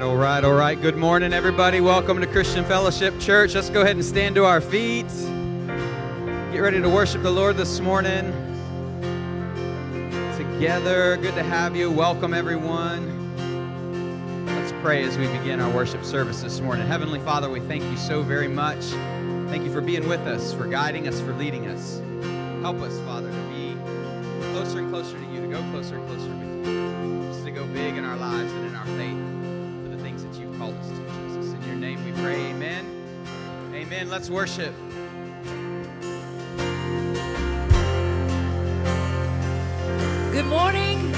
right, all right, all right. Good morning, everybody. Welcome to Christian Fellowship Church. Let's go ahead and stand to our feet. Get ready to worship the Lord this morning. Together, good to have you. Welcome, everyone. Let's pray as we begin our worship service this morning. Heavenly Father, we thank you so very much. Thank you for being with us, for guiding us, for leading us. Help us, Father, to be closer and closer to you, to go closer and closer with you, just to go big in our lives and we pray, amen. Amen. Let's worship. Good morning.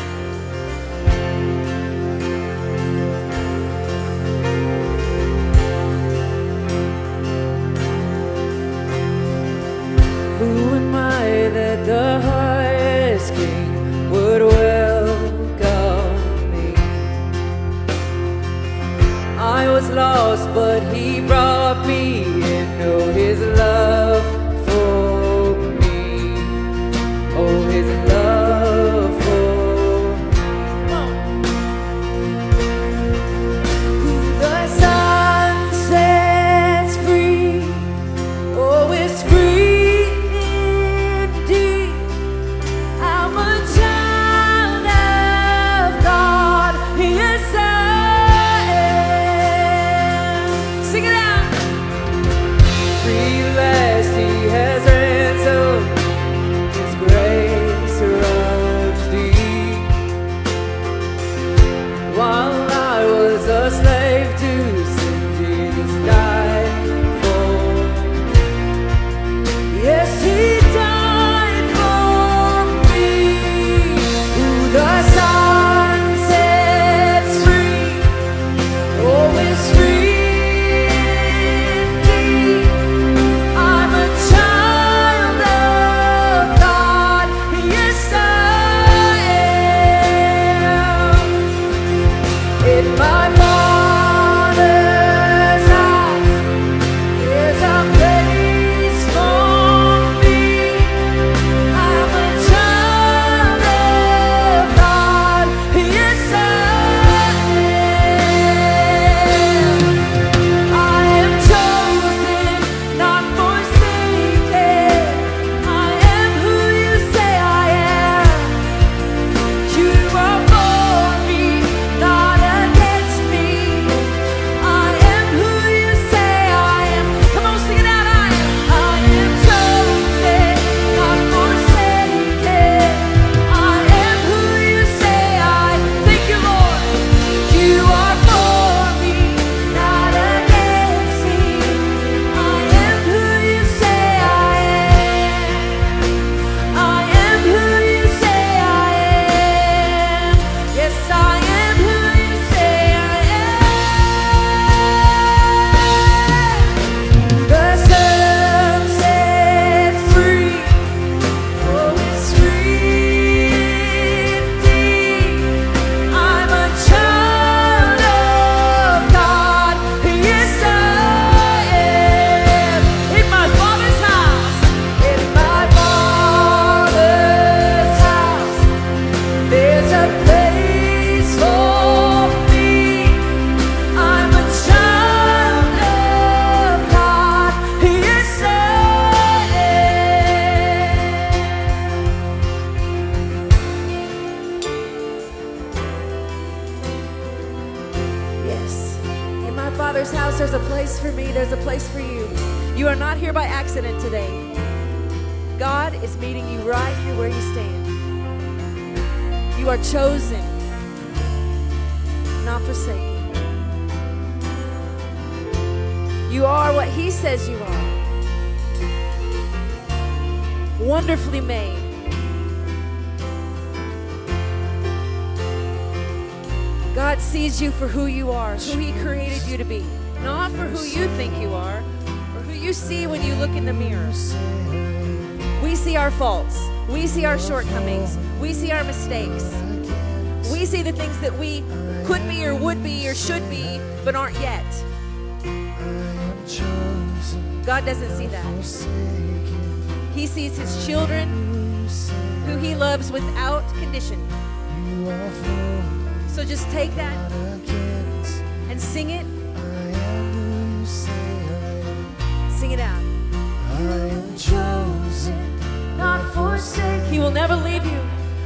House, there's a place for me. There's a place for you. You are not here by accident today. God is meeting you right here where you stand. You are chosen, not forsaken. You are what He says you are. Wonderfully made. God sees you for who you are, who He created you to be, not for who you think you are or who you see when you look in the mirrors. We see our faults, we see our shortcomings, we see our mistakes, we see the things that we could be or would be or should be but aren't yet. God doesn't see that. He sees his children who he loves without condition. So just take that and sing it forsake. He will never leave you.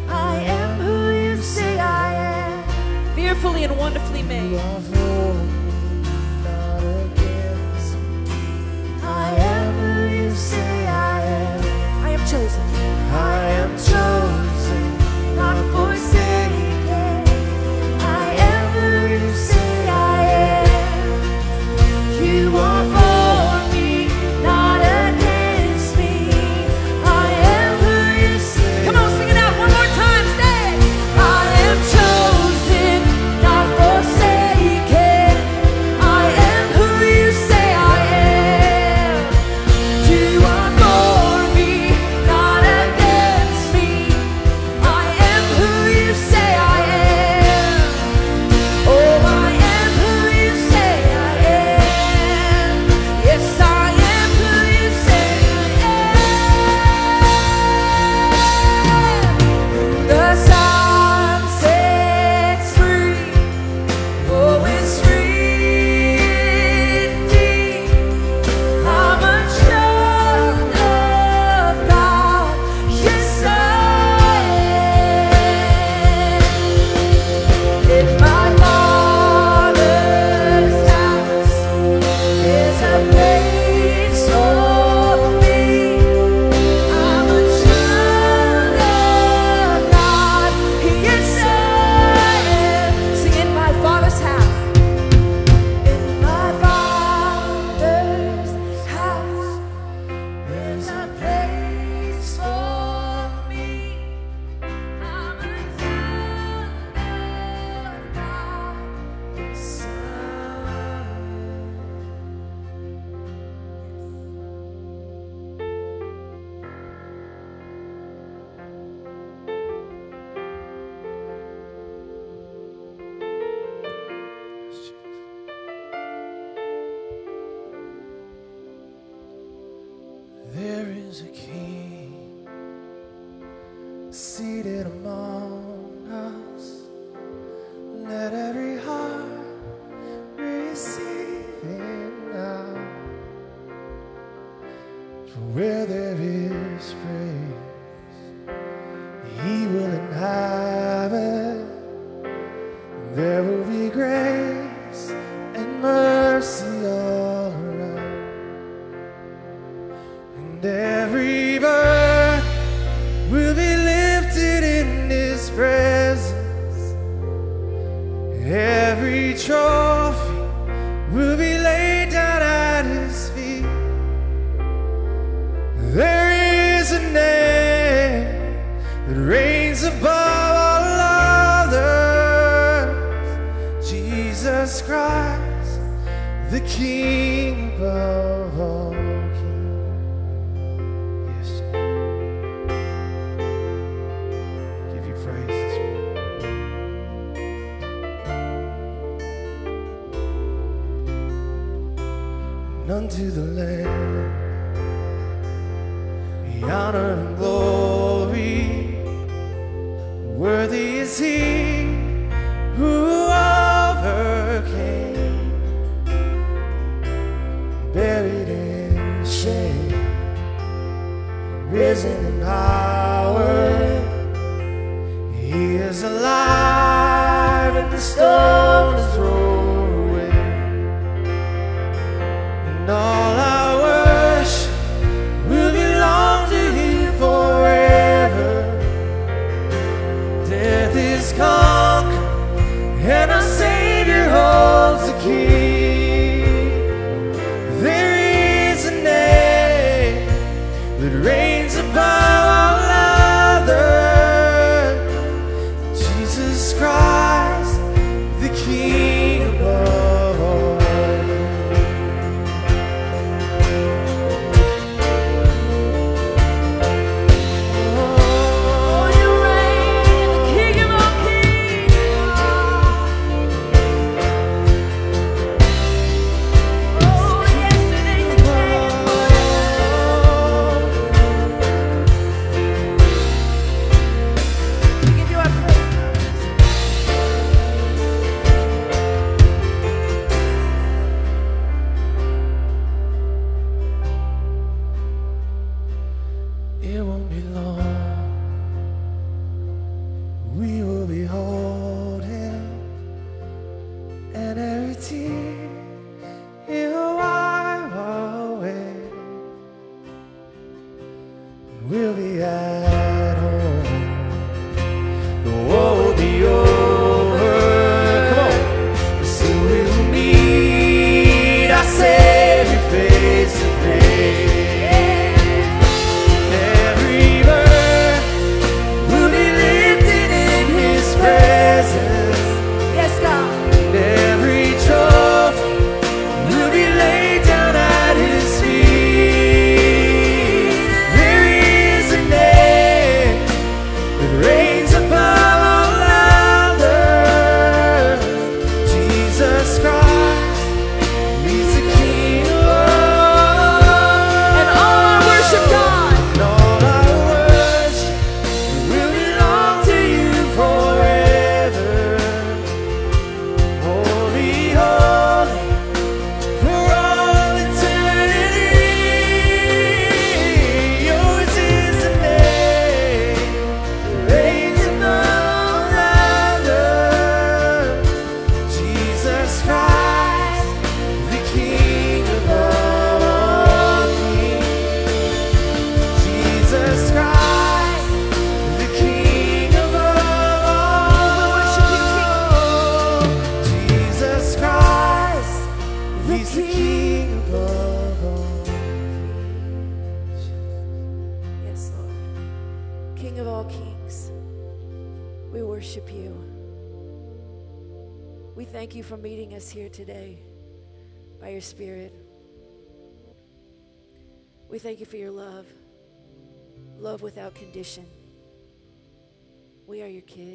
I am who you say I am. Fearfully and wonderfully made. is a name that reigns above all others. Jesus Christ, the King above all. unto the Lamb honor and glory.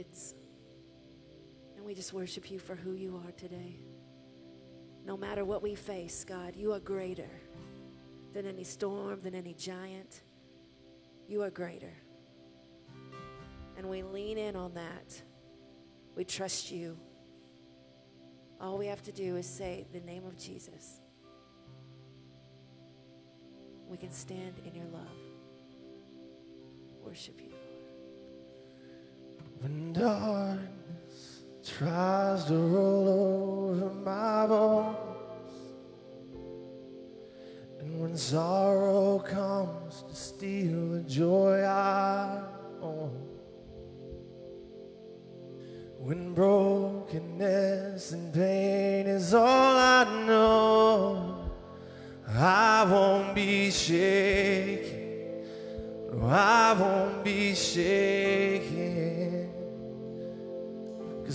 kids. And we just worship you for who you are today. No matter what we face, God, you are greater than any storm, than any giant. You are greater. And we lean in on that. We trust you. All we have to do is say the name of Jesus. We can stand in your love, worship you. When darkness tries to roll over my bones, and when sorrow comes to steal the joy I own, when brokenness and pain is all I know, I won't be shaken. No, I won't be shaken.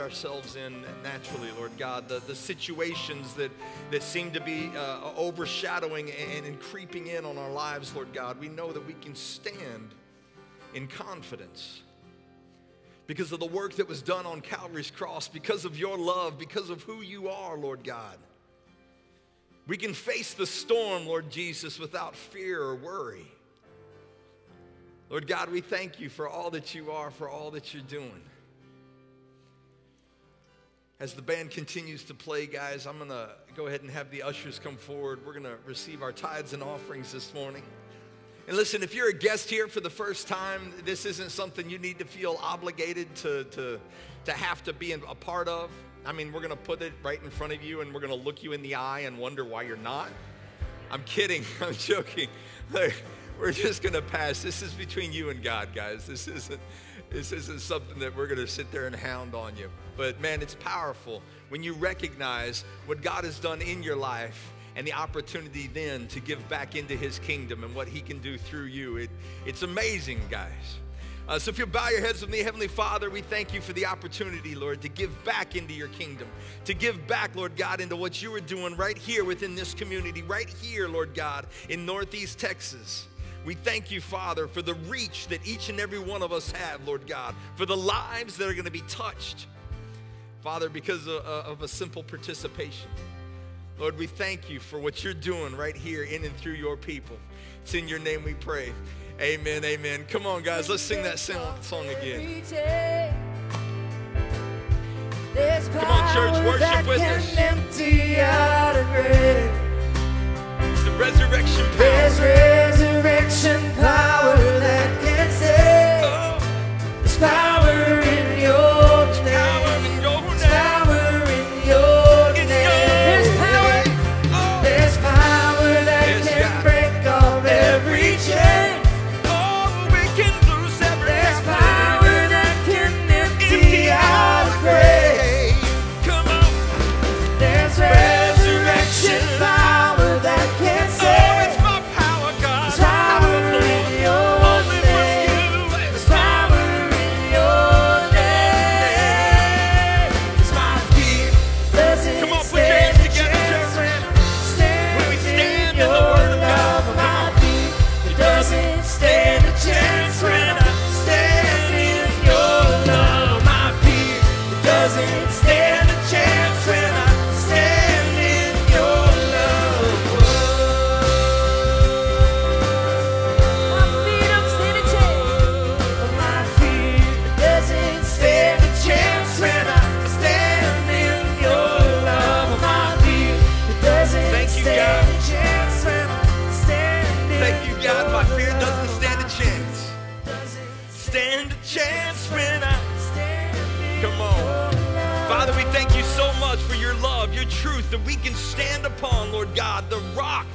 Ourselves in naturally, Lord God, the, the situations that, that seem to be uh, overshadowing and, and creeping in on our lives, Lord God, we know that we can stand in confidence because of the work that was done on Calvary's cross, because of your love, because of who you are, Lord God. We can face the storm, Lord Jesus, without fear or worry. Lord God, we thank you for all that you are, for all that you're doing. As the band continues to play, guys, I'm going to go ahead and have the ushers come forward. We're going to receive our tithes and offerings this morning. And listen, if you're a guest here for the first time, this isn't something you need to feel obligated to, to, to have to be a part of. I mean, we're going to put it right in front of you and we're going to look you in the eye and wonder why you're not. I'm kidding. I'm joking. Like, we're just going to pass. This is between you and God, guys. This isn't this isn't something that we're going to sit there and hound on you. But man, it's powerful when you recognize what God has done in your life and the opportunity then to give back into his kingdom and what he can do through you. It, it's amazing, guys. Uh, so if you bow your heads with me, Heavenly Father, we thank you for the opportunity, Lord, to give back into your kingdom, to give back, Lord God, into what you are doing right here within this community, right here, Lord God, in Northeast Texas. We thank you, Father, for the reach that each and every one of us have, Lord God, for the lives that are going to be touched, Father, because of, of a simple participation. Lord, we thank you for what you're doing right here in and through your people. It's in your name we pray. Amen, amen. Come on, guys, let's sing that song, again. Come on, church, worship with us. Empty out a grave. It's the resurrection power. Resurrection power that can save. There's power in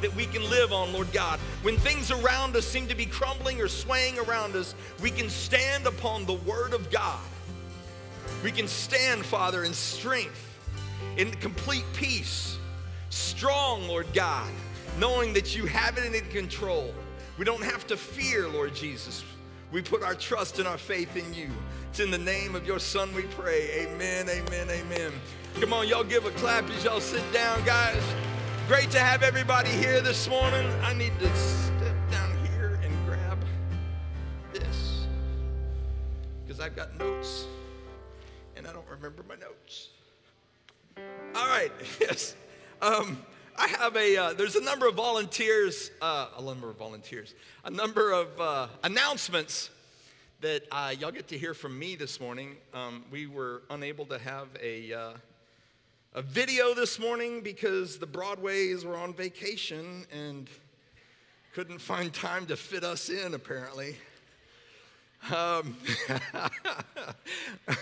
that we can live on, Lord God. When things around us seem to be crumbling or swaying around us, we can stand upon the Word of God. We can stand, Father, in strength, in complete peace, strong, Lord God, knowing that you have it in control. We don't have to fear, Lord Jesus. We put our trust and our faith in you. It's in the name of your Son we pray. Amen, amen, amen. Come on, y'all give a clap as y'all sit down, guys. Great to have everybody here this morning. I need to step down here and grab this because I've got notes and I don't remember my notes. All right, yes. Um, I have a, uh, there's a number of volunteers, uh, a number of volunteers, a number of uh, announcements that uh, y'all get to hear from me this morning. Um, we were unable to have a, uh, a video this morning because the Broadways were on vacation and couldn't find time to fit us in, apparently. Um,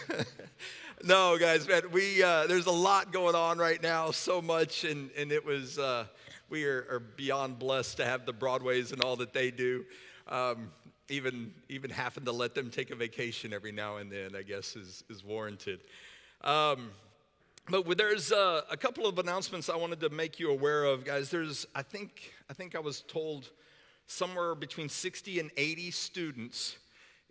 no, guys, man, we uh, there's a lot going on right now, so much, and and it was uh, we are, are beyond blessed to have the Broadways and all that they do. Um, even even having to let them take a vacation every now and then, I guess, is is warranted. Um, but there's uh, a couple of announcements I wanted to make you aware of, guys. There's I think I think I was told somewhere between 60 and 80 students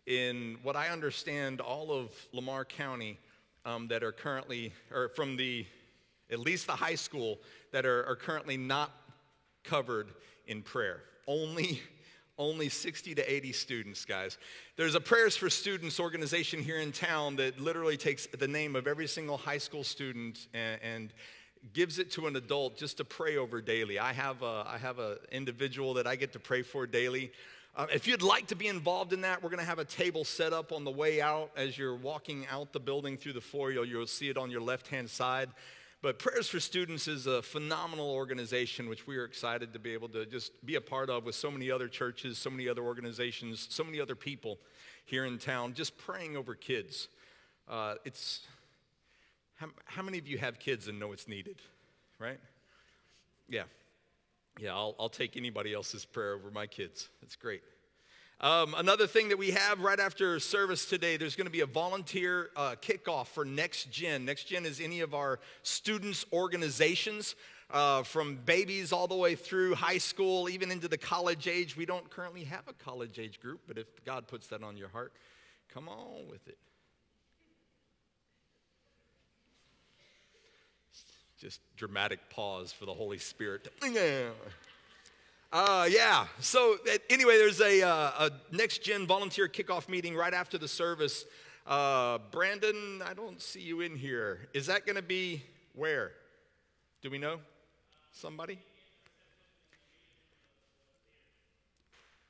in what I understand all of Lamar County um, that are currently, or from the, at least the high school, that are, are currently not covered in prayer. Only, only 60 to 80 students, guys. There's a Prayers for Students organization here in town that literally takes the name of every single high school student and, and gives it to an adult just to pray over daily. I have a, I have an individual that I get to pray for daily. Uh, if you'd like to be involved in that, we're going to have a table set up on the way out as you're walking out the building through the foyer. You'll, you'll see it on your left hand side. But Prayers for Students is a phenomenal organization which we are excited to be able to just be a part of with so many other churches, so many other organizations, so many other people here in town, just praying over kids. Uh, it's how, how many of you have kids and know it's needed, right? Yeah. Yeah, I'll, I'll take anybody else's prayer over my kids. That's great. Um, another thing that we have right after service today, there's going to be a volunteer uh, kickoff for Next Gen. Next Gen is any of our students' organizations. Uh, from babies all the way through high school, even into the college age. We don't currently have a college age group, but if God puts that on your heart, come on with it. Just dramatic pause for the Holy Spirit. Uh, yeah. So anyway, there's a, uh, a next gen volunteer kickoff meeting right after the service. Uh, Brandon, I don't see you in here. Is that going to be where? Do we know? Somebody?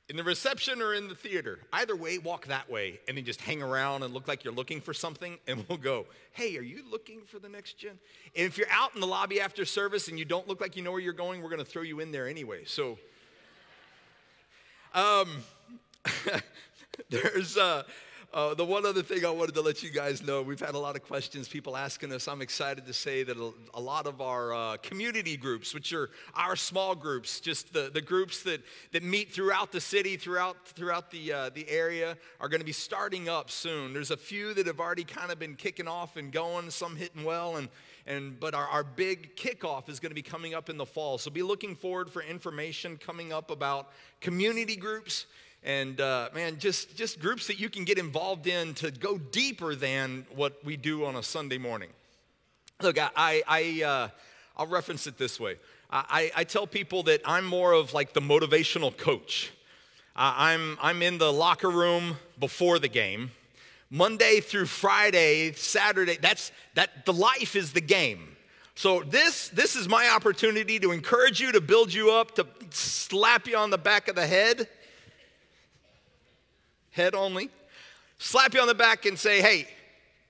In the reception or in the theater? Either way, walk that way and then just hang around and look like you're looking for something, and we'll go, Hey, are you looking for the next gen? And if you're out in the lobby after service and you don't look like you know where you're going, we're going to throw you in there anyway. So, um, there's uh, uh, the one other thing I wanted to let you guys know. We've had a lot of questions, people asking us. I'm excited to say that a, a lot of our uh, community groups, which are our small groups, just the, the groups that, that meet throughout the city, throughout, throughout the, uh, the area, are going to be starting up soon. There's a few that have already kind of been kicking off and going, some hitting well, and and but our, our big kickoff is going to be coming up in the fall. So be looking forward for information coming up about community groups and uh, man just just groups that you can get involved in to go deeper than what we do on a sunday morning. Look i i uh, i'll reference it this way. I, I tell people that i'm more of like the motivational coach. I'm i'm in the locker room before the game Monday through Friday, Saturday, that's that the life is the game. So this this is my opportunity to encourage you to build you up to slap you on the back of the head. Head only. Slap you on the back and say, "Hey,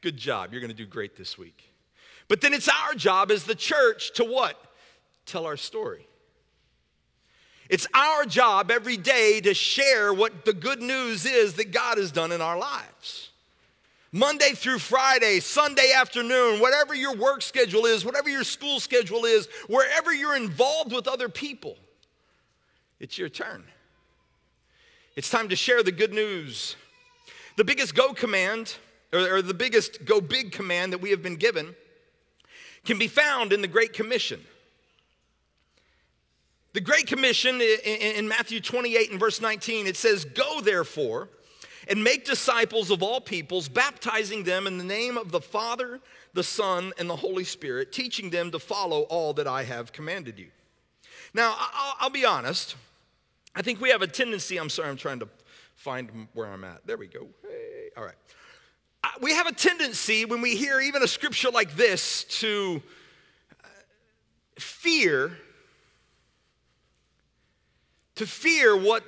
good job. You're going to do great this week." But then it's our job as the church to what? Tell our story. It's our job every day to share what the good news is that God has done in our lives. Monday through Friday, Sunday afternoon, whatever your work schedule is, whatever your school schedule is, wherever you're involved with other people, it's your turn. It's time to share the good news. The biggest go command, or, or the biggest go big command that we have been given, can be found in the Great Commission. The Great Commission in Matthew 28 and verse 19, it says, Go therefore and make disciples of all peoples, baptizing them in the name of the Father, the Son, and the Holy Spirit, teaching them to follow all that I have commanded you. Now, I'll, be honest. I think we have a tendency, I'm sorry, I'm trying to find where I'm at. There we go. Hey, all right. We have a tendency when we hear even a scripture like this to uh, fear, to fear what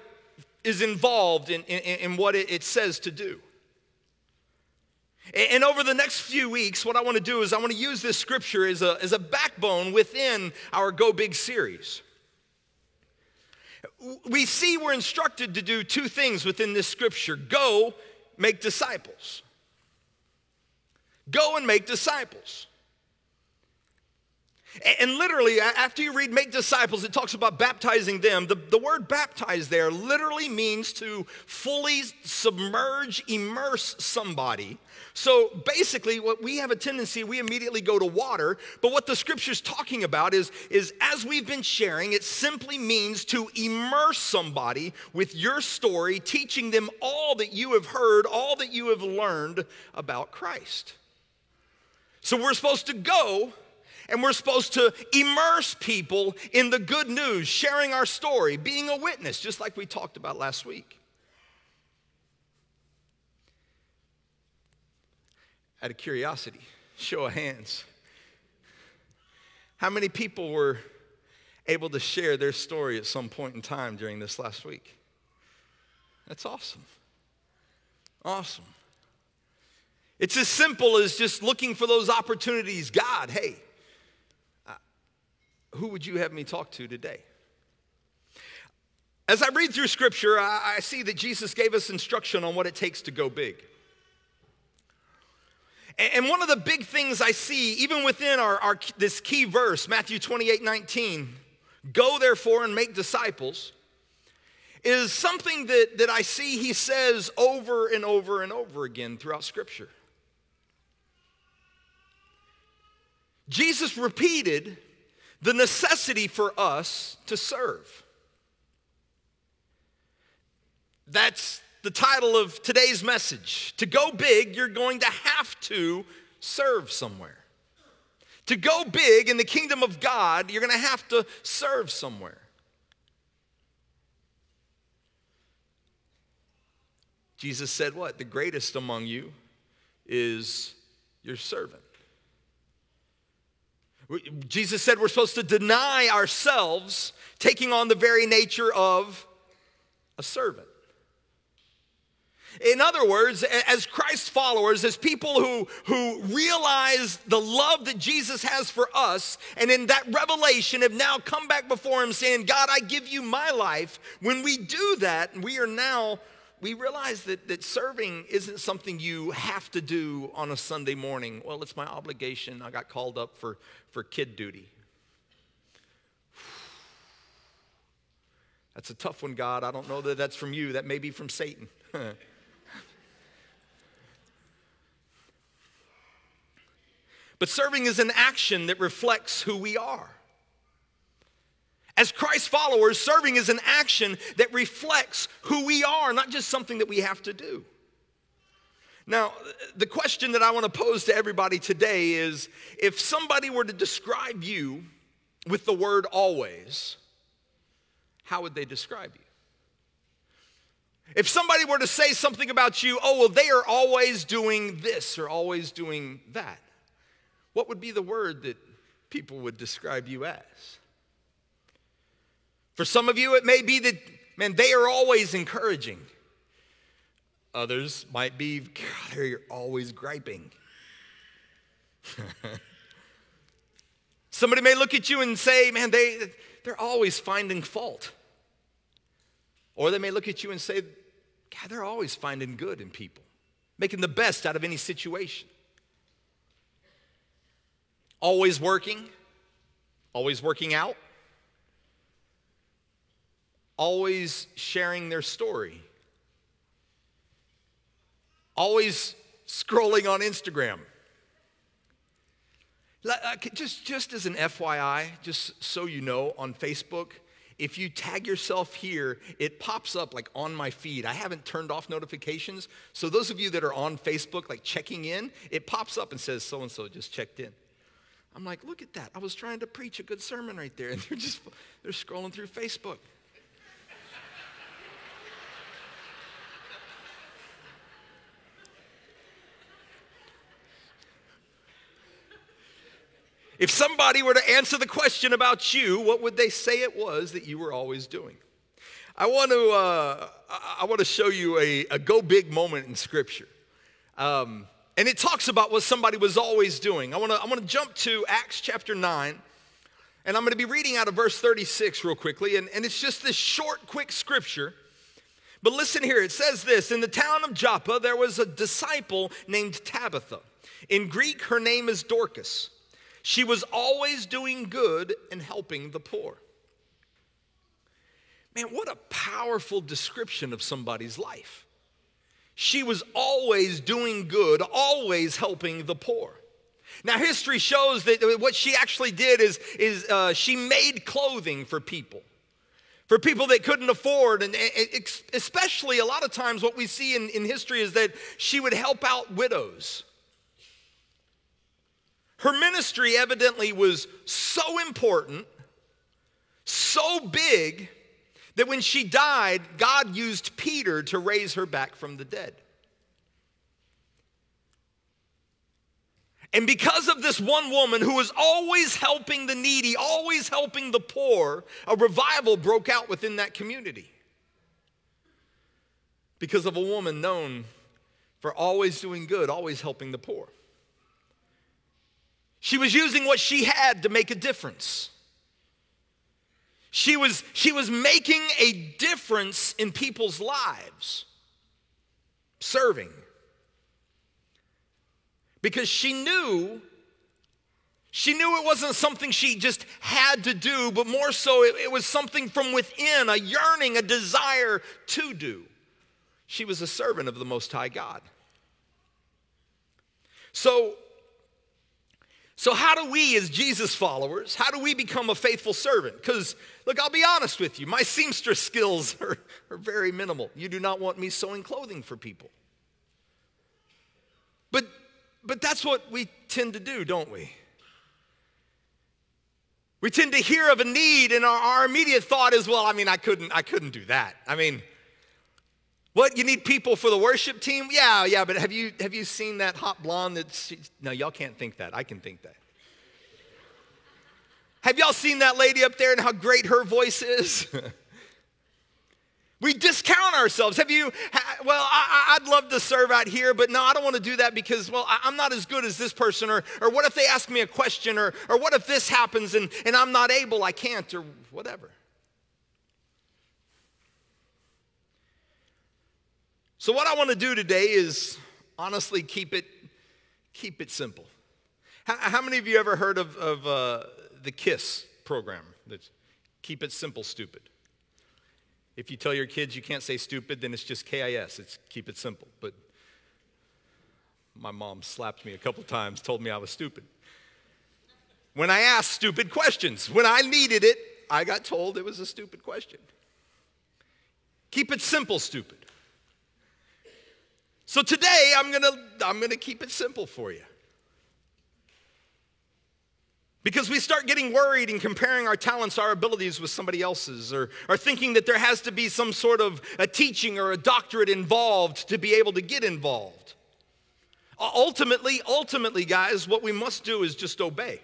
is involved in, in, in what it, says to do. And over the next few weeks, what I want to do is I want to use this scripture as a, as a backbone within our Go Big series. We see we're instructed to do two things within this scripture go, make disciples. Go and make disciples. And literally, after you read make disciples, it talks about baptizing them. The, the word baptize there literally means to fully submerge, immerse somebody. So basically, what we have a tendency, we immediately go to water. But what the scripture's talking about is, is as we've been sharing, it simply means to immerse somebody with your story, teaching them all that you have heard, all that you have learned about Christ. So we're supposed to go and we're supposed to immerse people in the good news, sharing our story, being a witness, just like we talked about last week. Out of curiosity, show of hands. How many people were able to share their story at some point in time during this last week? That's awesome. Awesome. It's as simple as just looking for those opportunities. God, hey, who would you have me talk to today? As I read through scripture, I, I see that Jesus gave us instruction on what it takes to go big. And, one of the big things I see, even within our, our this key verse, Matthew 28 19, go therefore and make disciples, is something that, that I see he says over and over and over again throughout scripture. Jesus repeated the necessity for us to serve. That's the title of today's message. To go big, you're going to have to serve somewhere. To go big in the kingdom of God, you're going to have to serve somewhere. Jesus said, What? The greatest among you is your servant. Jesus said we're supposed to deny ourselves, taking on the very nature of a servant. In other words, as Christ followers, as people who, who realize the love that Jesus has for us, and in that revelation have now come back before Him saying, God, I give you my life, when we do that, we are now, we realize that, that serving isn't something you have to do on a Sunday morning. Well, it's my obligation. I got called up for, for kid duty. That's a tough one, God. I don't know that that's from you. That may be from Satan. But serving is an action that reflects who we are. As Christ followers, serving is an action that reflects who we are, not just something that we have to do. Now, the question that I want to pose to everybody today is if somebody were to describe you with the word always, how would they describe you? If somebody were to say something about you, oh, well, they are always doing this or always doing that, what would be the word that people would describe you as? For some of you, it may be that, man, they are always encouraging. Others might be, God, they're always griping. Somebody may look at you and say, man, they, they're always finding fault. Or they may look at you and say, God, they're always finding good in people, making the best out of any situation. Always working, always working out, always sharing their story, always scrolling on Instagram. Uh, Just, just as an FYI, just so you know, on Facebook, if you tag yourself here, it pops up like on my feed. I haven't turned off notifications. So those of you that are on Facebook, like checking in, it pops up and says so and so just checked in. I'm like, look at that. I was trying to preach a good sermon right there, and they're just they're scrolling through Facebook. If somebody were to answer the question about you, what would they say it was that you were always doing? I want to, uh, I want to show you a, a go big moment in Scripture. Um, and it talks about what somebody was always doing. I want to, I want to jump to Acts chapter 9, and I'm going to be reading out of verse 36 real quickly. And, and it's just this short, quick scripture. But listen here, it says this In the town of Joppa, there was a disciple named Tabitha. In Greek, her name is Dorcas. She was always doing good and helping the poor. Man, what a powerful description of somebody's life. She was always doing good, always helping the poor. Now, history shows that what she actually did is, is uh, she made clothing for people, for people that couldn't afford. And ex- especially a lot of times, what we see in, in history is that she would help out widows. Her ministry evidently was so important, so big, that when she died, God used Peter to raise her back from the dead. And because of this one woman who was always helping the needy, always helping the poor, a revival broke out within that community. Because of a woman known for always doing good, always helping the poor. She was using what she had to make a difference. She was, she was making a difference in people's lives, serving. Because she knew, she knew it wasn't something she just had to do, but more so it, it was something from within, a yearning, a desire to do. She was a servant of the Most High God. So so, how do we, as Jesus followers, how do we become a faithful servant? Because, look, I'll be honest with you, my seamstress skills are, are very minimal. You do not want me sewing clothing for people. But, but that's what we tend to do, don't we? We tend to hear of a need, and our, our immediate thought is, well, I mean, I couldn't, I couldn't do that. I mean, what you need people for the worship team? Yeah, yeah, but have you have you seen that hot blonde that's no, y'all can't think that. I can think that. Have y'all seen that lady up there and how great her voice is? we discount ourselves. Have you, well, I, would love to serve out here, but no, I don't want to do that because, well, I, am not as good as this person. Or, or what if they ask me a question? Or, or what if this happens and, and I'm not able, I can't, or whatever. So what I want to do today is honestly keep it keep it simple. How, how many of you ever heard of, of uh, the KISS program? That's keep it simple, stupid. If you tell your kids you can't say stupid, then it's just KIS. It's keep it simple. But my mom slapped me a couple times, told me I was stupid. When I asked stupid questions, when I needed it, I got told it was a stupid question. Keep it simple, stupid. So today I'm going to I'm going to keep it simple for you. Because we start getting worried and comparing our talents, our abilities with somebody else's, or, or thinking that there has to be some sort of a teaching or a doctorate involved to be able to get involved. Uh, ultimately, ultimately, guys, what we must do is just obey.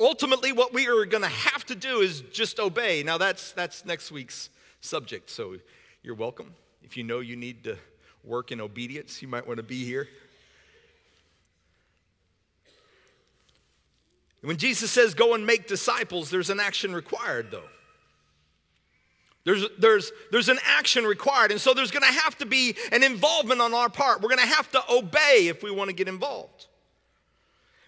Ultimately, what we are going to have to do is just obey. Now, that's, that's next week's subject, so you're welcome. If you know you need to work in obedience, you might want to be here. When Jesus says, go and make disciples, there's an action required, though. There's, there's, there's an action required. And so there's going to have to be an involvement on our part. We're going to have to obey if we want to get involved.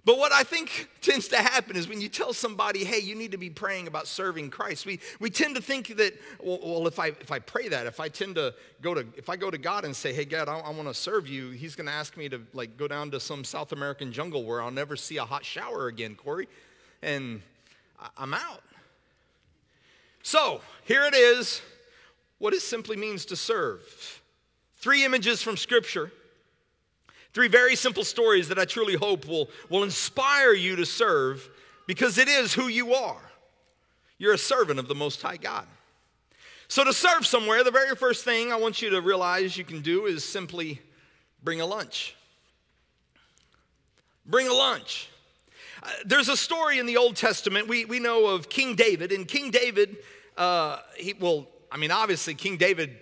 But what I think tends to happen is when you tell somebody, hey, you need to be praying about serving Christ, we, we tend to think that, well, well if, I, if I pray that, if I tend to go to, if I go to God and say, hey, God, I, I want to serve you, he's going to ask me to like go down to some South American jungle where I'll never see a hot shower again, Corey. And I, I'm out. So here it is what it simply means to serve. Three images from Scripture Three very simple stories that I truly hope will, will inspire you to serve because it is who you are. You're a servant of the Most High God. So, to serve somewhere, the very first thing I want you to realize you can do is simply bring a lunch. Bring a lunch. Uh, there's a story in the Old Testament. We, we know of King David, and King David, uh, he, well, I mean, obviously, King David,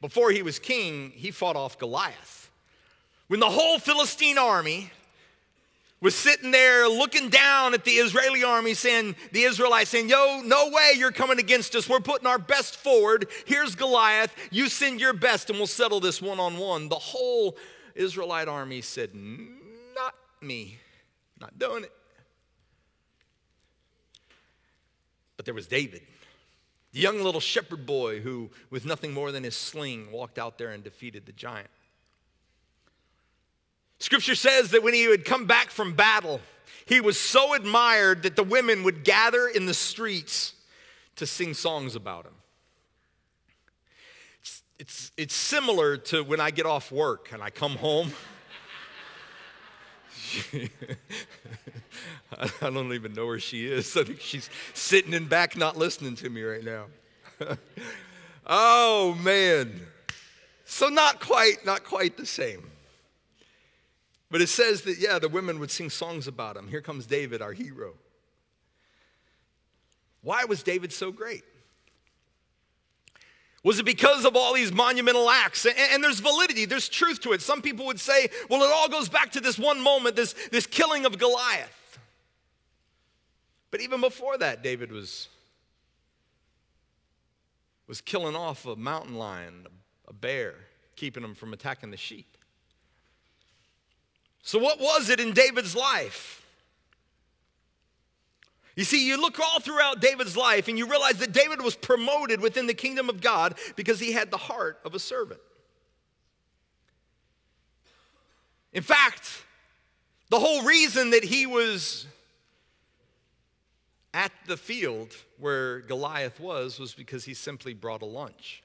before he was king, he fought off Goliath. When the whole Philistine army was sitting there looking down at the Israeli army, saying, the Israelites saying, Yo, no way you're coming against us. We're putting our best forward. Here's Goliath. You send your best and we'll settle this one on one. The whole Israelite army said, Not me. Not doing it. But there was David, the young little shepherd boy who, with nothing more than his sling, walked out there and defeated the giant. Scripture says that when he would come back from battle, he was so admired that the women would gather in the streets to sing songs about him. It's, it's, it's similar to when I get off work and I come home. I don't even know where she is. I think she's sitting in back, not listening to me right now. oh man. So not quite, not quite the same. But it says that, yeah, the women would sing songs about him. Here comes David, our hero. Why was David so great? Was it because of all these monumental acts? And, and, there's validity, there's truth to it. Some people would say, well, it all goes back to this one moment, this, this killing of Goliath. But even before that, David was, was killing off a mountain lion, a bear, keeping him from attacking the sheep. So, what was it in David's life? You see, you look all throughout David's life and you realize that David was promoted within the kingdom of God because he had the heart of a servant. In fact, the whole reason that he was at the field where Goliath was was because he simply brought a lunch.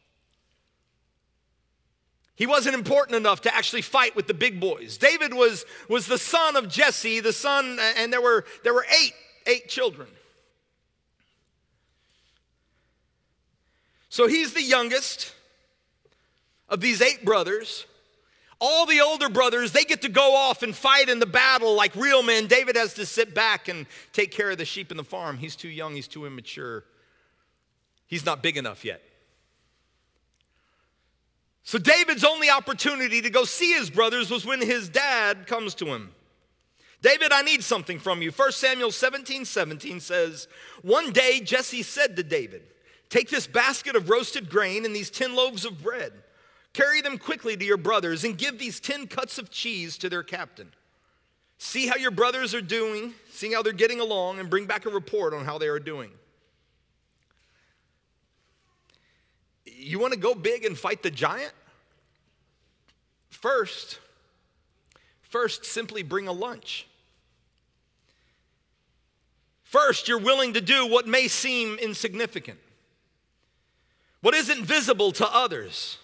He wasn't important enough to actually fight with the big boys. David was, was the son of Jesse, the son, and there were, there were eight, eight children. So he's the youngest of these eight brothers. All the older brothers, they get to go off and fight in the battle like real men. David has to sit back and take care of the sheep in the farm. He's too young, he's too immature. He's not big enough yet. So David's only opportunity to go see his brothers was when his dad comes to him. David, I need something from you. 1 Samuel 17 17 says, One day Jesse said to David, Take this basket of roasted grain and these 10 loaves of bread. Carry them quickly to your brothers and give these 10 cuts of cheese to their captain. See how your brothers are doing, see how they're getting along, and bring back a report on how they are doing. You want to go big and fight the giant? First, first simply bring a lunch. First, you're willing to do what may seem insignificant. What isn't visible to others.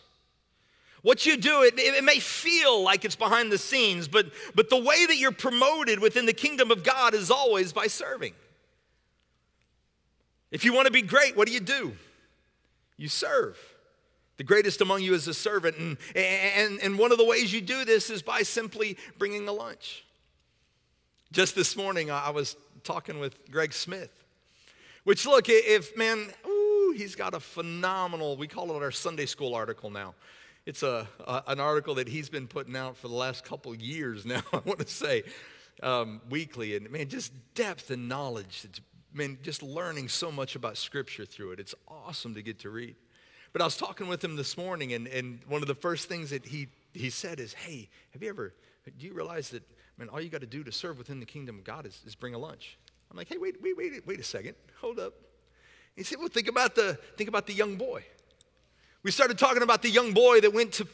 What you do, it, it may feel like it's behind the scenes, but, but the way that you're promoted within the kingdom of God is always by serving. If you want to be great, what do you do? You serve. The greatest among you is a servant. And, and, and one of the ways you do this is by simply bringing a lunch. Just this morning, I was talking with Greg Smith, which, look, if, man, ooh, he's got a phenomenal, we call it our Sunday school article now. It's a, a an article that he's been putting out for the last couple years now, I want to say, um, weekly. And, man, just depth and knowledge. Man, just learning so much about Scripture through it. It's awesome to get to read. But I was talking with him this morning, and, and one of the first things that he, he said is, Hey, have you ever, do you realize that, man, all you got to do to serve within the kingdom of God is, is bring a lunch? I'm like, Hey, wait, wait, wait, wait a second. Hold up. He said, Well, think about the, think about the young boy. We started talking about the young boy that went to,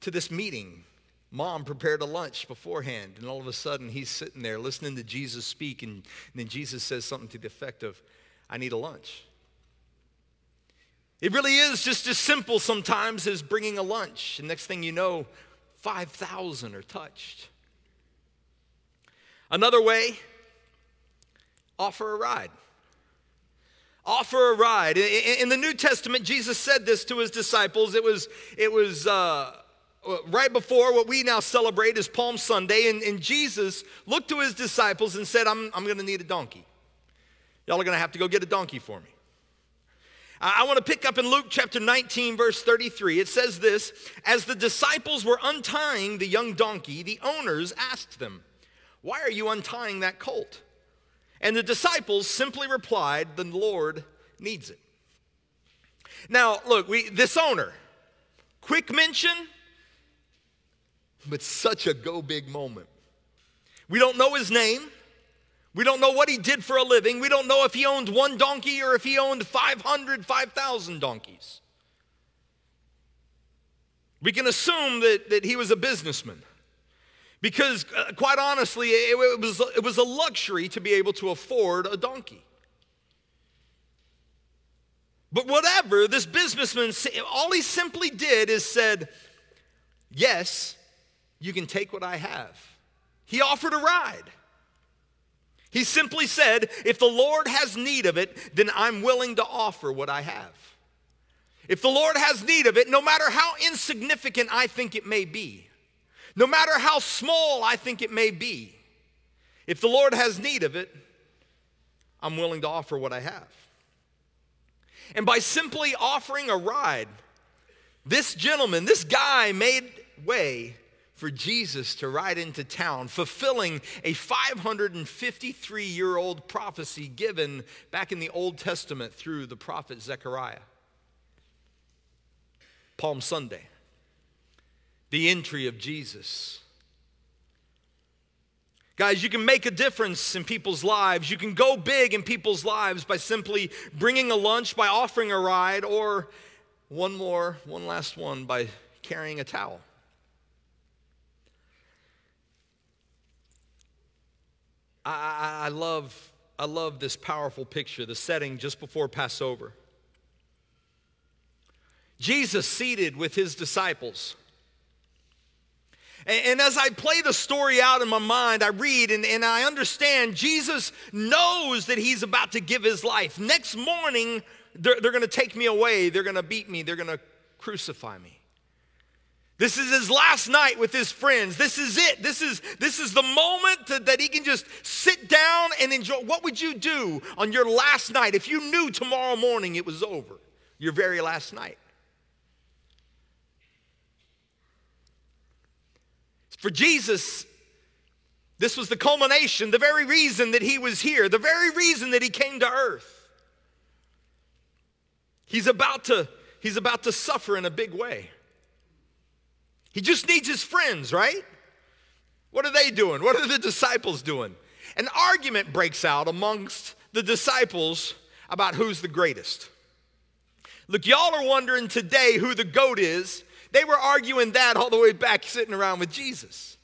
to this meeting. Mom prepared a lunch beforehand, and all of a sudden he's sitting there listening to Jesus speak, and, and then Jesus says something to the effect of, I need a lunch. It really is just as simple sometimes as bringing a lunch. And next thing you know, 5,000 are touched. Another way, offer a ride. Offer a ride. In the New Testament, Jesus said this to his disciples. It was, it was uh, Uh, right before what we now celebrate is Palm Sunday. And, and Jesus looked to his disciples and said, I'm, I'm going to need a donkey. Y'all are going to have to go get a donkey for me. I want to pick up in Luke chapter 19, verse 33. It says this As the disciples were untying the young donkey, the owners asked them, Why are you untying that colt? And the disciples simply replied, The Lord needs it. Now, look, we, this owner, quick mention, but such a go big moment. We don't know his name. We don't know what he did for a living. We don't know if he owned one donkey or if he owned 500, 5,000 donkeys. We can assume that, that he was a businessman. Because, uh, quite honestly, it, it, was, it was a luxury to be able to afford a donkey. But whatever, this businessman, all he simply did is said, Yes, you can take what I have. He offered a ride. He simply said, If the Lord has need of it, then I'm willing to offer what I have. If the Lord has need of it, no matter how insignificant I think it may be, no matter how small I think it may be, if the Lord has need of it, I'm willing to offer what I have. And by simply offering a ride, this gentleman, this guy made way for Jesus to ride into town, fulfilling a 553 year old prophecy given back in the Old Testament through the prophet Zechariah. Palm Sunday, the entry of Jesus. Guys, you can make a difference in people's lives. You can go big in people's lives by simply bringing a lunch, by offering a ride, or one more, one last one, by carrying a towel. I, I, I, love, I love this powerful picture, the setting just before Passover. Jesus seated with his disciples. And, and, as I play the story out in my mind, I read and, and I understand Jesus knows that he's about to give his life. Next morning, they're, they're going to take me away, they're going to beat me, they're going to crucify me. This is his last night with his friends. This is it. This is, this is the moment to, that he can just sit down and enjoy. What would you do on your last night if you knew tomorrow morning it was over? Your very last night. For Jesus, this was the culmination, the very reason that he was here, the very reason that he came to earth. He's about to, he's about to suffer in a big way. He just needs his friends, right? What are they doing? What are the disciples doing? An argument breaks out amongst the disciples about who's the greatest. Look, y'all are wondering today who the goat is. They were arguing that all the way back sitting around with Jesus.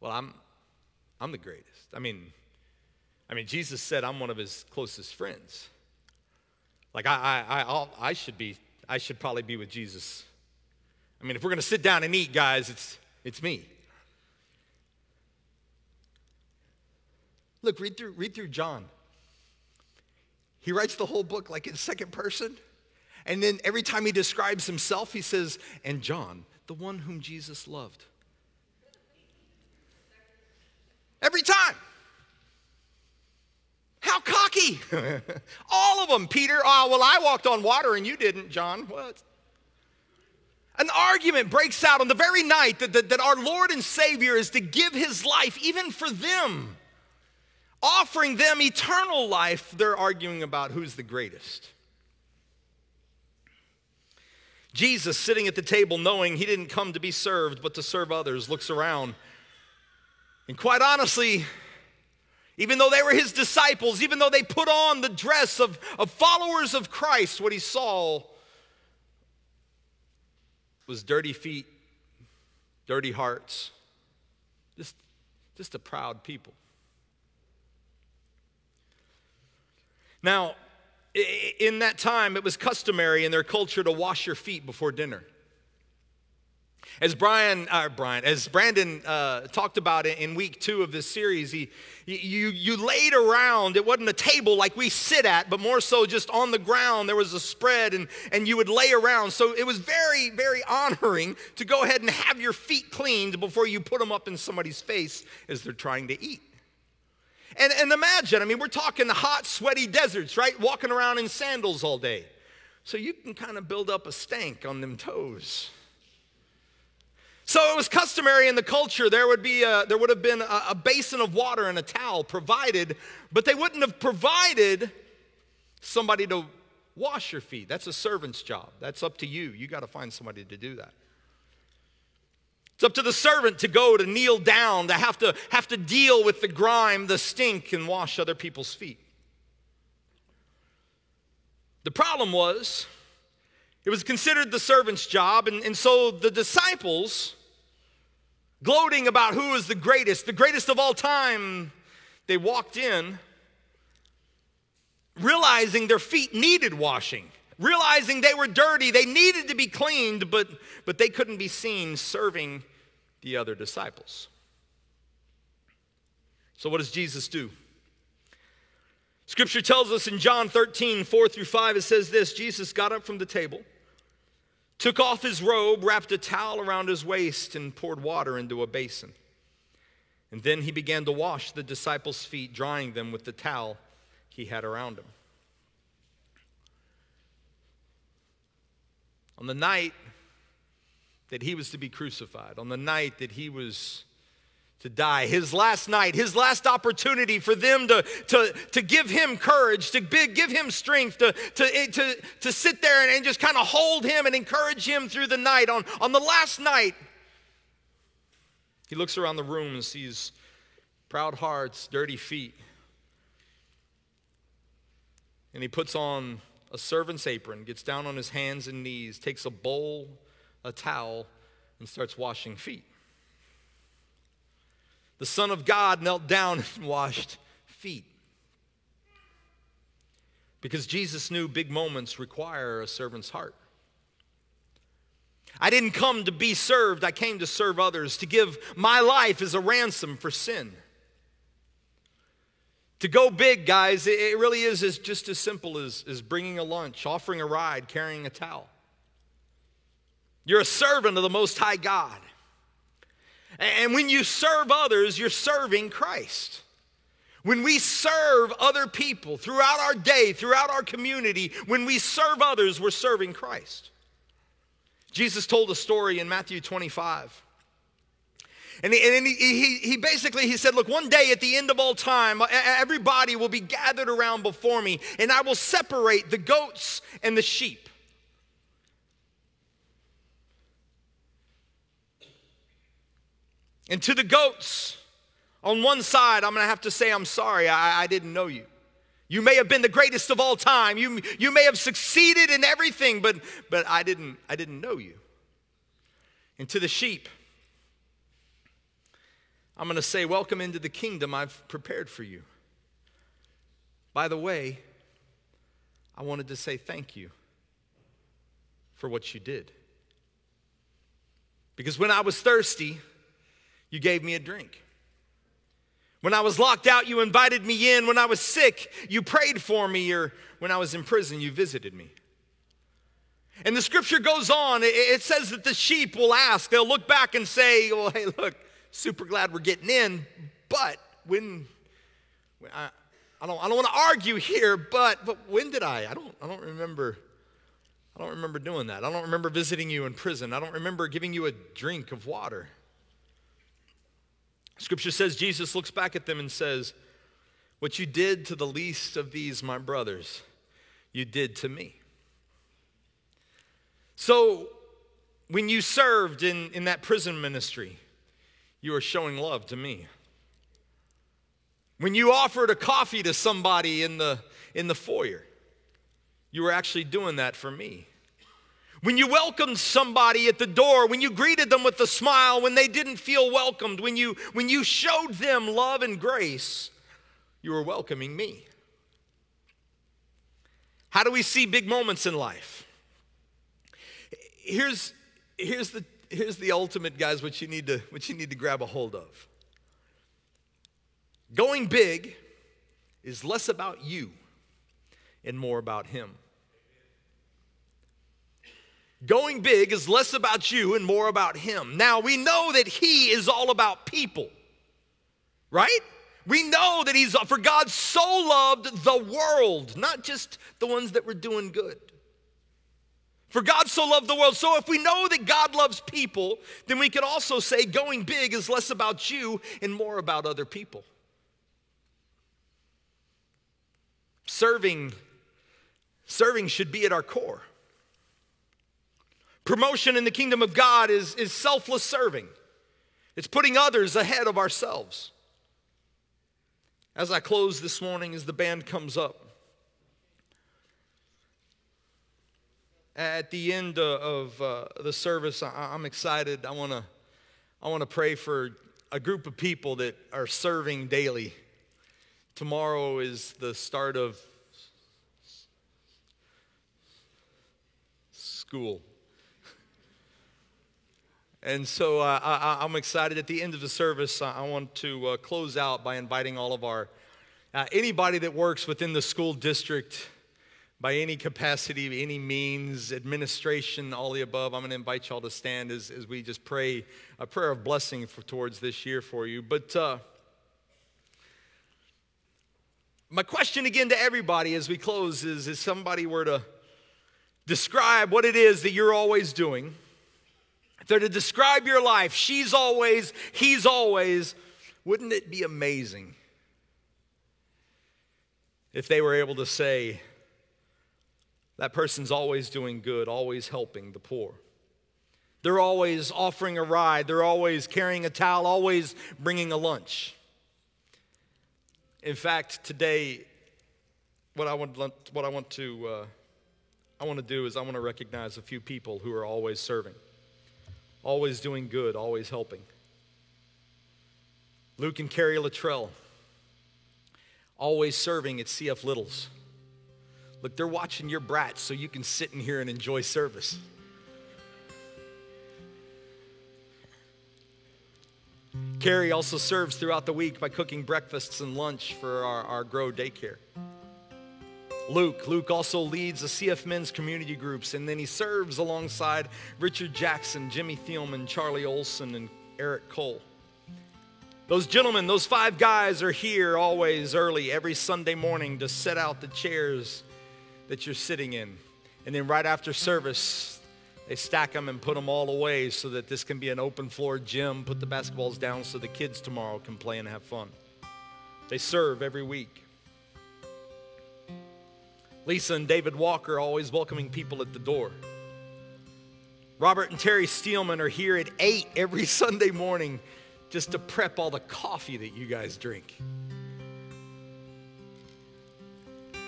Well, I'm I'm the greatest. I mean, I mean, Jesus said I'm one of his closest friends. Like I I I, I should be I should probably be with Jesus. I mean, if we're going to sit down and eat, guys, it's, it's me. Look, read through, read through John. He writes the whole book like in second person. And then every time he describes himself, he says, and John, the one whom Jesus loved. Every time. How cocky. All of them. Peter, oh, well, I walked on water and you didn't, John. What? An argument breaks out on the very night that, that, that our Lord and Savior is to give his life, even for them, offering them eternal life. They're arguing about who's the greatest. Jesus, sitting at the table, knowing he didn't come to be served, but to serve others, looks around. And quite honestly, even though they were his disciples, even though they put on the dress of, of followers of Christ, what he saw was dirty feet, dirty hearts, just, just a proud people. Now, in that time, it was customary in their culture to wash your feet before dinner. As Brian, uh, Brian, as Brandon uh, talked about it in week two of this series, he, you, you laid around, it wasn't a table like we sit at, but more so just on the ground. There was a spread and, and you would lay around. So it was very, very honoring to go ahead and have your feet cleaned before you put them up in somebody's face as they're trying to eat. And, and imagine, I mean, we're talking the hot, sweaty deserts, right? Walking around in sandals all day. So you can kind of build up a stank on them toes. So it was customary in the culture, there would, be a, there would have been a, a basin of water and a towel provided, but they wouldn't have provided somebody to wash your feet. That's a servant's job. That's up to you. You got to find somebody to do that. It's up to the servant to go, to kneel down, to have to have to deal with the grime, the stink, and wash other people's feet. The problem was, it was considered the servant's job, and, and so the disciples, gloating about who was the greatest, the greatest of all time, they walked in realizing their feet needed washing, realizing they were dirty, they needed to be cleaned, but, but they couldn't be seen serving the other disciples. So, what does Jesus do? Scripture tells us in John 13, 4 through 5, it says this Jesus got up from the table, took off his robe, wrapped a towel around his waist, and poured water into a basin. And then he began to wash the disciples' feet, drying them with the towel he had around him. On the night that he was to be crucified, on the night that he was to die, his last night, his last opportunity for them to, to, to give him courage, to give him strength, to, to, eh, to, to sit there and, and just kind of hold him and encourage him through the night. On, on the last night, he looks around the room and sees proud hearts, dirty feet. And he puts on a servant's apron, gets down on his hands and knees, takes a bowl, a towel, and starts washing feet. The Son of God knelt down and washed feet. Because Jesus knew big moments require a servant's heart. I didn't come to be served, I came to serve others, to give my life as a ransom for sin. To go big, guys, it really is, is just as simple as, as bringing a lunch, offering a ride, carrying a towel. You're a servant of the Most High God. And when you serve others, you're serving Christ. When we serve other people throughout our day, throughout our community, when we serve others, we're serving Christ. Jesus told a story in Matthew 25 and, he, and he, he, basically he said, look, one day at the end of all time, everybody will be gathered around before me, and I will separate the goats and the sheep. And to the goats, on one side, I'm to have to say, I'm sorry, I, I didn't know you. You may have been the greatest of all time. You, you may have succeeded in everything, but, but I, didn't, I didn't know you. And to the sheep, I'm going to say, Welcome into the kingdom I've prepared for you. By the way, I wanted to say thank you for what you did. Because when I was thirsty, you gave me a drink. When I was locked out, you invited me in. When I was sick, you prayed for me. Or when I was in prison, you visited me. And the scripture goes on. It says that the sheep will ask, they'll look back and say, Well, hey, look, super glad we're getting in, but when, I, I don't, I don't want to argue here, but, but when did I? I don't, I don't remember. I don't remember doing that. I don't remember visiting you in prison. I don't remember giving you a drink of water. Scripture says Jesus looks back at them and says, What you did to the least of these, my brothers, you did to me. So, when you served in, in that prison ministry, you were showing love to me. When you offered a coffee to somebody in the, in the foyer, you were actually doing that for me. When you welcomed somebody at the door, when you greeted them with a smile, when they didn't feel welcomed, when you, when you showed them love and grace, you were welcoming me. How do we see big moments in life? Here's, here's the here's the ultimate, guys, what you need to, what you need to grab a hold of. Going big is less about you and more about Him. Going big is less about you and more about Him. Now, we know that He is all about people, right? We know that He's, for God so loved the world, not just the ones that were doing good. For God so loved the world. So if we know that God loves people, then we could also say going big is less about you and more about other people. Serving serving should be at our core. Promotion in the kingdom of God is, is selfless serving. It's putting others ahead of ourselves. As I close this morning, as the band comes up, at the end of uh, the service, I'm excited. I want to I want to pray for a group of people that are serving daily. Tomorrow is the start of school. And so uh, I, I'm excited. At the end of the service, I I want to uh, close out by inviting all of our, uh, anybody that works within the school district by any capacity, any means, administration, all the above. I'm going to invite y'all to stand as, as we just pray a prayer of blessing for, towards this year for you. But uh, my question again to everybody as we close is if somebody were to describe what it is that you're always doing, if they're to describe your life, she's always, he's always, wouldn't it be amazing if they were able to say, that person's always doing good, always helping the poor? They're always offering a ride, they're always carrying a towel, always bringing a lunch. In fact, today, what I want, what I want to, uh, I want to do is I want to recognize a few people who are always serving always doing good, always helping. Luke and Carrie Luttrell, always serving at CF Littles. Look, they're watching your brats so you can sit in here and enjoy service. Carrie also serves throughout the week by cooking breakfasts and lunch for our, our Grow daycare. Luke. Luke also leads the CF Men's community groups, and then he serves alongside Richard Jackson, Jimmy Thielman, Charlie Olson, and Eric Cole. Those gentlemen, those five guys are here always early every Sunday morning to set out the chairs that you're sitting in. And then right after service, they stack them and put them all away so that this can be an open floor gym. Put the basketballs down so the kids tomorrow can play and have fun. They serve every week. Lisa and David Walker are always welcoming people at the door. Robert and Terry Steelman are here at 8 every Sunday morning just to prep all the coffee that you guys drink.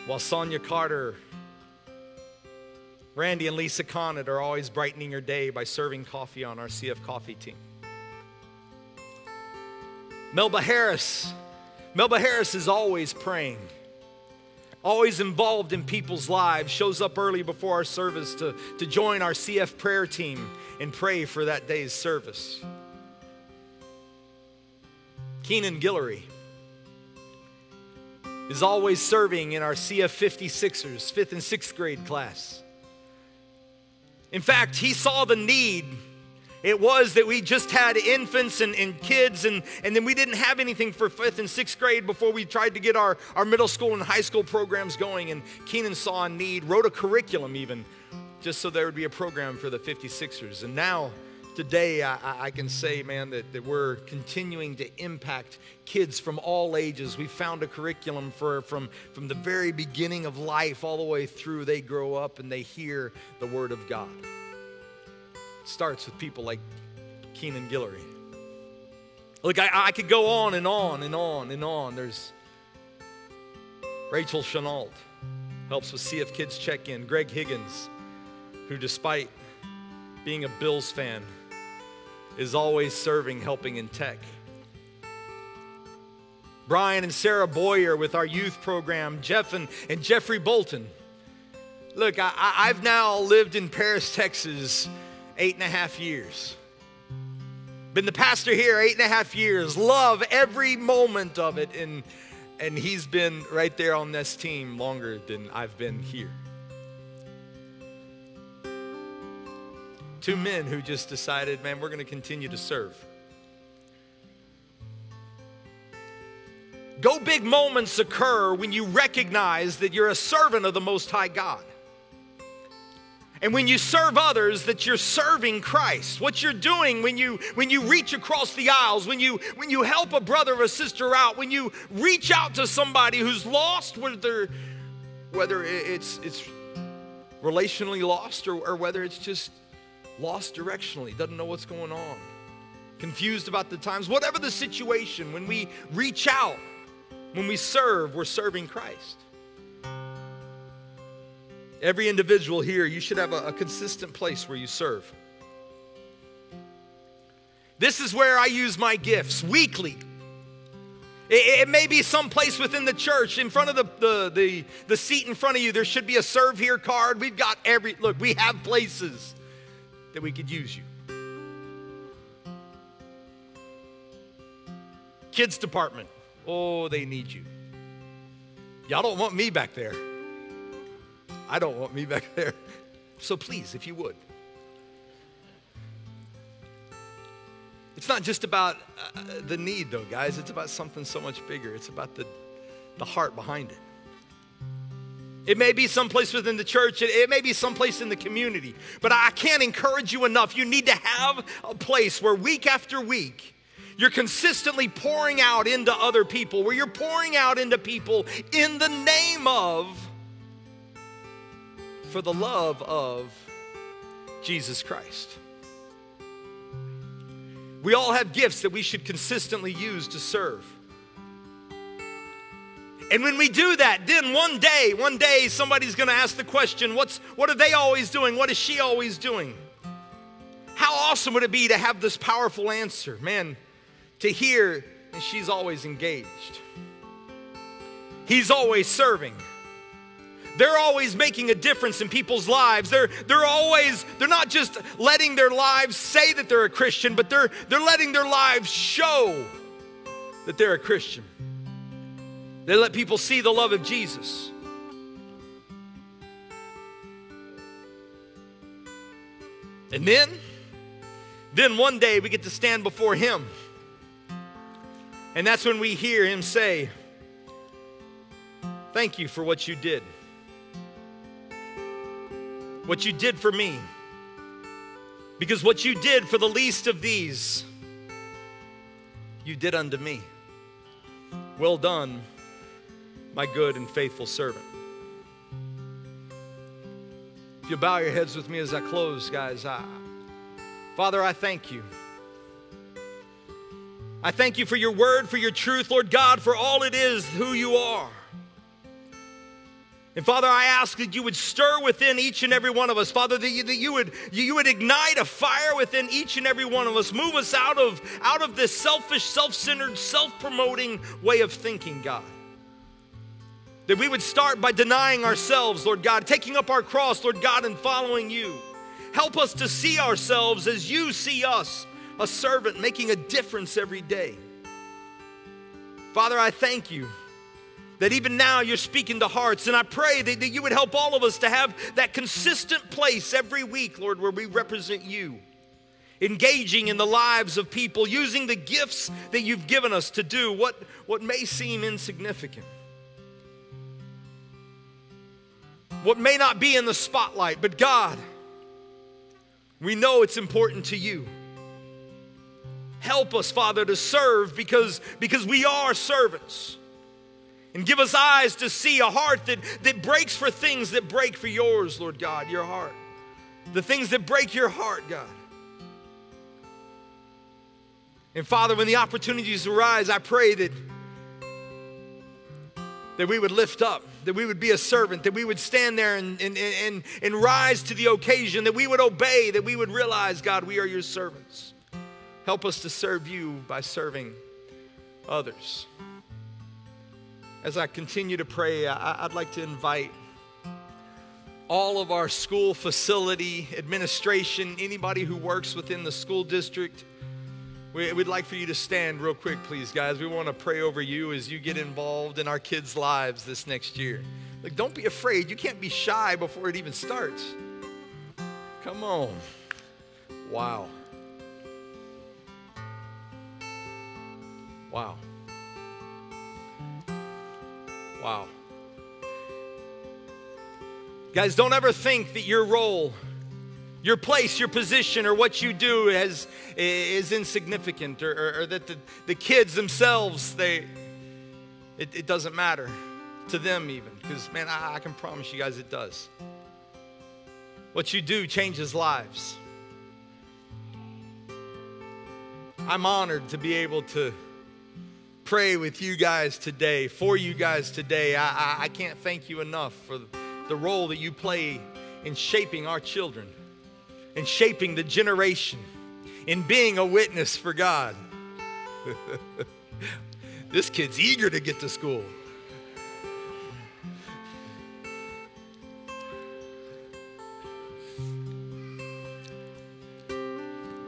While Sonia Carter, Randy, and Lisa Conant are always brightening your day by serving coffee on our CF coffee team. Melba Harris, Melba Harris is always praying always involved in people's lives, shows up early before our service to, to join our CF prayer team and pray for that day's service. Keenan Guillory is always serving in our CF 56ers, fifth and sixth grade class. In fact, he saw the need it was that we just had infants and, and kids, and, and then we didn't have anything for fifth and sixth grade before we tried to get our, our middle school and high school programs going. And Keenan saw a need, wrote a curriculum even, just so there would be a program for the 56ers. And now, today, I, I can say, man, that, that we're continuing to impact kids from all ages. We found a curriculum for from, from the very beginning of life all the way through. They grow up and they hear the Word of God starts with people like Keenan Guillory. Look, I, I could go on and on and on and on. There's Rachel Chenault, helps with CF Kids Check In. Greg Higgins, who, despite being a Bills fan, is always serving, helping in tech. Brian and Sarah Boyer with our youth program, Jeff and, and Jeffrey Bolton. Look, I, I've now lived in Paris, Texas eight and a half years. Been the pastor here eight and a half years. Love every moment of it. And, and he's been right there on this team longer than I've been here. Two men who just decided, man, we're going to continue to serve. Go big moments occur when you recognize that you're a servant of the Most High God. And when you serve others, that you're serving Christ. What you're doing when you when you reach across the aisles, when you when you help a brother or a sister out, when you reach out to somebody who's lost, whether whether it's it's relationally lost or, or whether it's just lost directionally, doesn't know what's going on. confused about the times, whatever the situation, when we reach out, when we serve, we're serving Christ. Every individual here, you should have a, a consistent place where you serve. This is where I use my gifts weekly. It, it may be someplace within the church, in front of the, the, the, the seat in front of you, there should be a serve here card. We've got every, look, we have places that we could use you. Kids department, oh, they need you. Y'all don't want me back there. I don't want me back there. So please, if you would. It's not just about uh, the need, though, guys. It's about something so much bigger. It's about the, the heart behind it. It may be someplace within the church, it, it may be someplace in the community, but I can't encourage you enough. You need to have a place where week after week, you're consistently pouring out into other people, where you're pouring out into people in the name of, for the love of Jesus Christ. We all have gifts that we should consistently use to serve. And when we do that, then one day, one day somebody's going to ask the question, what's what are they always doing? What is she always doing? How awesome would it be to have this powerful answer? Man, to hear and she's always engaged. He's always serving. They're always making a difference in people's lives. They're, they're always, they're not just letting their lives say that they're a Christian, but they're, they're letting their lives show that they're a Christian. They let people see the love of Jesus. And then, then one day we get to stand before Him. And that's when we hear Him say, Thank you for what you did what you did for me. Because what you did for the least of these, you did unto me. Well done, my good and faithful servant. If you bow your heads with me as I close, guys, I, Father, I thank you. I thank you for your word, for your truth, Lord God, for all it is, who you are. And Father, I ask that you would stir within each and every one of us, Father, that you, that you would you would ignite a fire within each and every one of us. Move us out of out of this selfish, self-centered, self-promoting way of thinking, God. That we would start by denying ourselves, Lord God, taking up our cross, Lord God, and following you. Help us to see ourselves as you see us, a servant making a difference every day. Father, I thank you that even now you're speaking to hearts. And I pray that, that you would help all of us to have that consistent place every week, Lord, where we represent you, engaging in the lives of people, using the gifts that you've given us to do what, what may seem insignificant. What may not be in the spotlight, but God, we know it's important to you. Help us, Father, to serve because, because we are servants. And give us eyes to see, a heart that, that breaks for things that break for yours, Lord God, your heart. The things that break your heart, God. And Father, when the opportunities arise, I pray that, that we would lift up, that we would be a servant, that we would stand there and, and, and, and rise to the occasion, that we would obey, that we would realize, God, we are your servants. Help us to serve you by serving others as I continue to pray, I, would like to invite all of our school facility administration, anybody who works within the school district. We, would like for you to stand real quick, please, guys. We want to pray over you as you get involved in our kids' lives this next year. Like, don't be afraid. You can't be shy before it even starts. Come on. Wow. Wow. Wow. Guys, don't ever think that your role, your place, your position, or what you do has, is insignificant, or, or, or that the, the kids themselves, they, it, it doesn't matter to them even. Because, man, I, I can promise you guys it does. What you do changes lives. I'm honored to be able to pray with you guys today, for you guys today. I, I, I can't thank you enough for the role that you play in shaping our children, in shaping the generation, in being a witness for God. this kid's eager to get to school.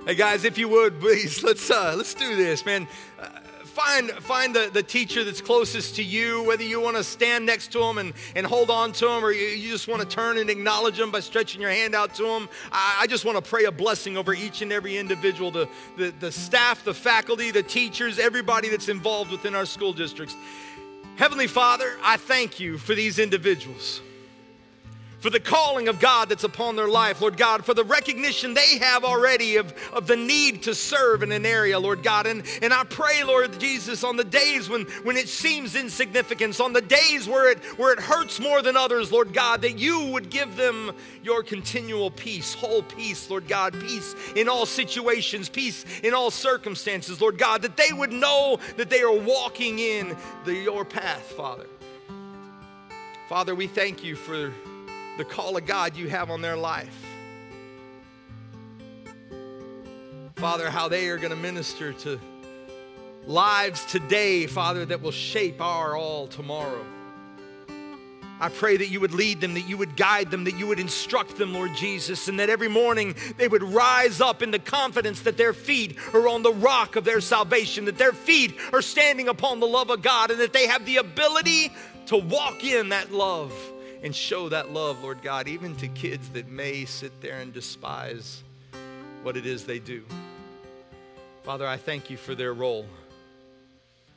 Hey guys, if you would, please let's uh, let's do this, man. Uh, find find the, the teacher that's closest to you, whether you want to stand next to them and, and hold on to them, or you, you just want to turn and acknowledge them by stretching your hand out to them. I, I just want to pray a blessing over each and every individual, the, the, the staff, the faculty, the teachers, everybody that's involved within our school districts. Heavenly Father, I thank you for these individuals for the calling of God that's upon their life, Lord God, for the recognition they have already of, of the need to serve in an area, Lord God. And, and I pray, Lord Jesus, on the days when, when it seems insignificance, on the days where it, where it hurts more than others, Lord God, that you would give them your continual peace, whole peace, Lord God, peace in all situations, peace in all circumstances, Lord God, that they would know that they are walking in the, your path, Father. Father, we thank you for the call of God you have on their life. Father, how they are going to minister to lives today, Father, that will shape our all tomorrow. I pray that you would lead them, that you would guide them, that you would instruct them, Lord Jesus, and that every morning they would rise up in the confidence that their feet are on the rock of their salvation, that their feet are standing upon the love of God, and that they have the ability to walk in that love and show that love, Lord God, even to kids that may sit there and despise what it is they do. Father, I thank you for their role.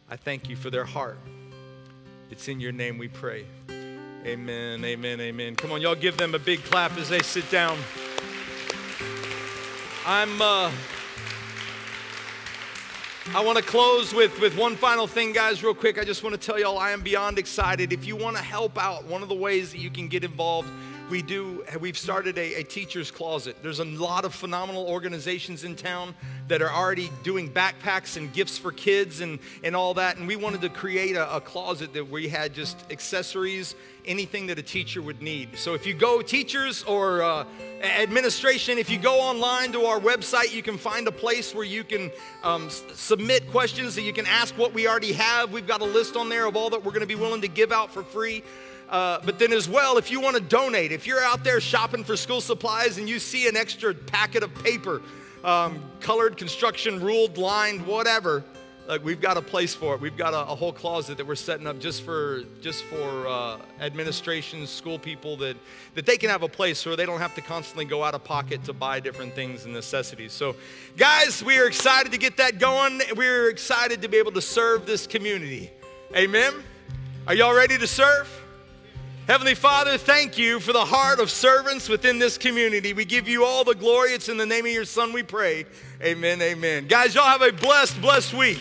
I thank you for their heart. It's in your name we pray. Amen, amen, amen. Come on, y'all give them a big clap as they sit down. I'm. Uh, I want to close with, with one final thing, guys, real quick. I just want to tell y'all I am beyond excited. If you want to help out, one of the ways that you can get involved, we do, we've started a, a teacher's closet. There's a lot of phenomenal organizations in town that are already doing backpacks and gifts for kids and, and all that. And we wanted to create a, a closet that we had just accessories, anything that a teacher would need. So if you go, teachers or uh, administration, if you go online to our website, you can find a place where you can um, s- submit questions that you can ask what we already have. We've got a list on there of all that we're going to be willing to give out for free. Uh, but then, as well, if you want to donate, if you're out there shopping for school supplies and you see an extra packet of paper, um, colored, construction, ruled, lined, whatever, like we've got a place for it. We've got a, a whole closet that we're setting up just for just for uh, administration, school people that that they can have a place where they don't have to constantly go out of pocket to buy different things and necessities. So, guys, we are excited to get that going. We're excited to be able to serve this community. Amen. Are y'all ready to serve? Heavenly Father, thank you for the heart of servants within this community. We give you all the glory. It's in the name of your Son we pray. Amen, amen. Guys, y'all have a blessed, blessed week.